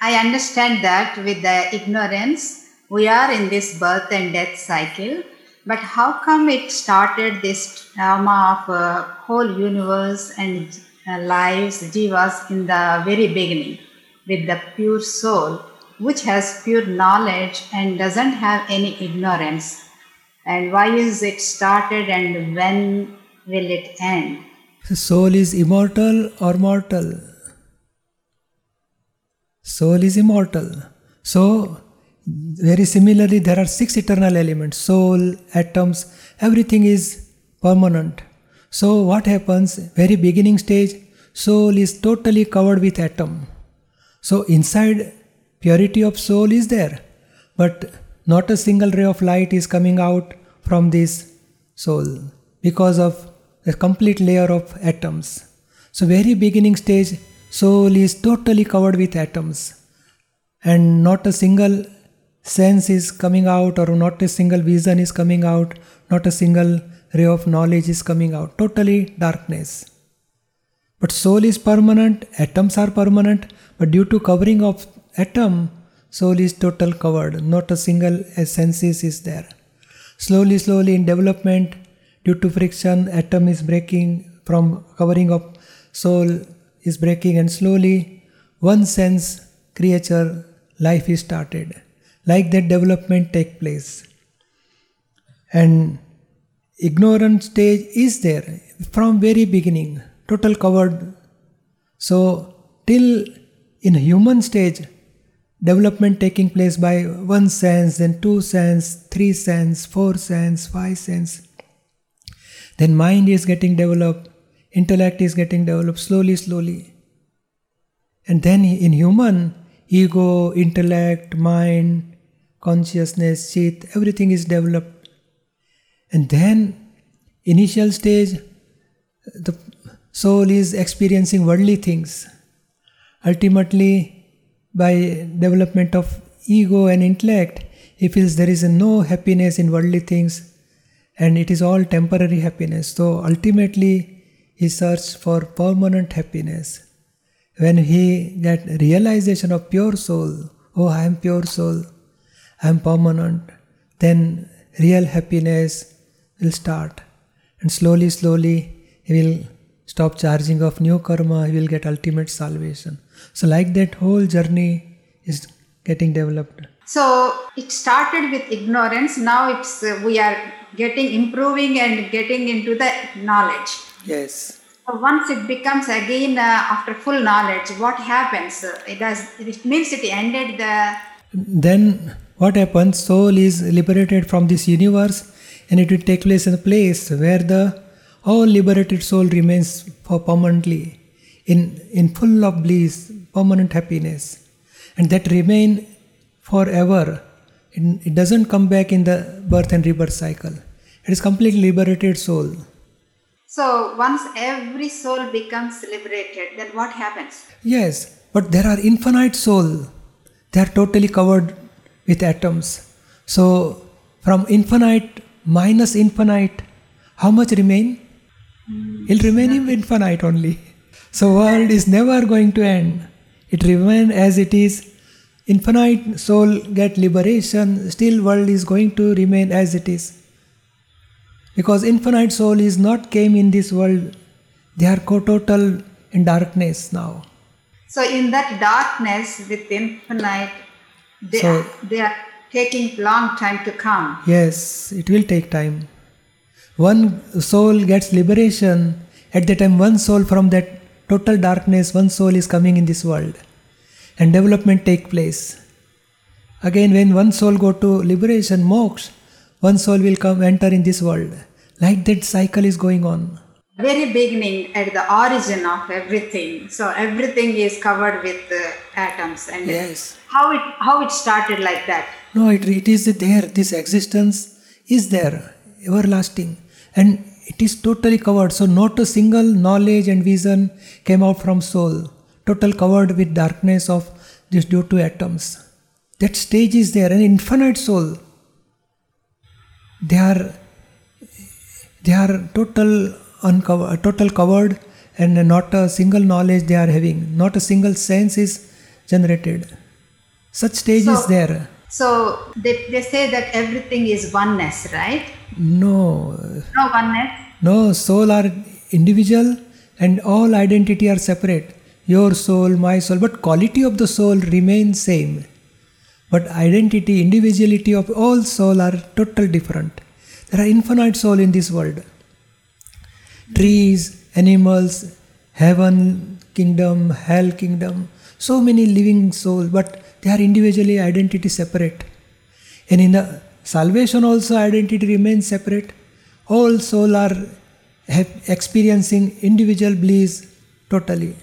I understand that with the ignorance, we are in this birth and death cycle. But how come it started this drama of a whole universe and uh, lives, jivas, in the very beginning with the pure soul, which has pure knowledge and doesn't have any ignorance? And why is it started and when will it end? The soul is immortal or mortal? Soul is immortal. So, very similarly, there are six eternal elements soul, atoms, everything is permanent. So, what happens? Very beginning stage, soul is totally covered with atom. So, inside, purity of soul is there, but not a single ray of light is coming out from this soul because of a complete layer of atoms. So, very beginning stage, soul is totally covered with atoms, and not a single sense is coming out, or not a single vision is coming out, not a single ray of knowledge is coming out. Totally darkness. But soul is permanent, atoms are permanent, but due to covering of atom, soul is total covered, not a single senses is there. Slowly, slowly in development, due to friction, atom is breaking from covering of soul is breaking, and slowly one sense creature life is started. Like that development take place. And ignorant stage is there from very beginning total covered. So till in human stage development taking place by one sense then two sense three sense four sense five sense. Then mind is getting developed intellect is getting developed slowly slowly and then in human ego intellect mind consciousness, chit, everything is developed. And then, initial stage, the soul is experiencing worldly things. Ultimately, by development of ego and intellect, he feels there is no happiness in worldly things and it is all temporary happiness. So ultimately, he searches for permanent happiness. When he get realization of pure soul, oh, I am pure soul, I am permanent, then real happiness will start. And slowly, slowly, he will stop charging of new karma, he will get ultimate salvation. So, like that whole journey is getting developed. So, it started with ignorance, now it's uh, we are getting improving and getting into the knowledge. Yes. So once it becomes again uh, after full knowledge, what happens? It does. It means it ended the. Then what happens? Soul is liberated from this universe and it will take place in a place where the all liberated soul remains for permanently in, in full of bliss, permanent happiness. And that remain forever. It, it doesn't come back in the birth and rebirth cycle. It is completely liberated soul. So once every soul becomes liberated, then what happens? Yes, but there are infinite soul. They are totally covered with atoms. So, from infinite minus infinite, how much remain? Mm, It'll remain nothing. infinite only. So, world is never going to end. It remain as it is. Infinite soul get liberation. Still, world is going to remain as it is. Because infinite soul is not came in this world. They are co-total in darkness now. So, in that darkness with infinite they, so, are, they are taking long time to come. Yes, it will take time. One soul gets liberation, at the time one soul from that total darkness, one soul is coming in this world. And development take place. Again, when one soul go to liberation, moksha, one soul will come enter in this world. Like that cycle is going on. Very beginning at the origin of everything. So everything is covered with uh, atoms and yes. how it how it started like that? No it, it is there. This existence is there everlasting. And it is totally covered. So not a single knowledge and vision came out from soul. Total covered with darkness of this due to atoms. That stage is there. An infinite soul. They are they are total uncovered, total covered, and not a single knowledge they are having, not a single sense is generated. Such stage is there. So they, they say that everything is oneness, right? No, No oneness. no, soul are individual and all identity are separate. Your soul, my soul, but quality of the soul remains same. But identity, individuality of all soul are total different. There are infinite soul in this world. Trees, animals, heaven kingdom, hell kingdom, so many living souls, but they are individually identity separate. And in the salvation also identity remains separate. All soul are experiencing individual bliss totally.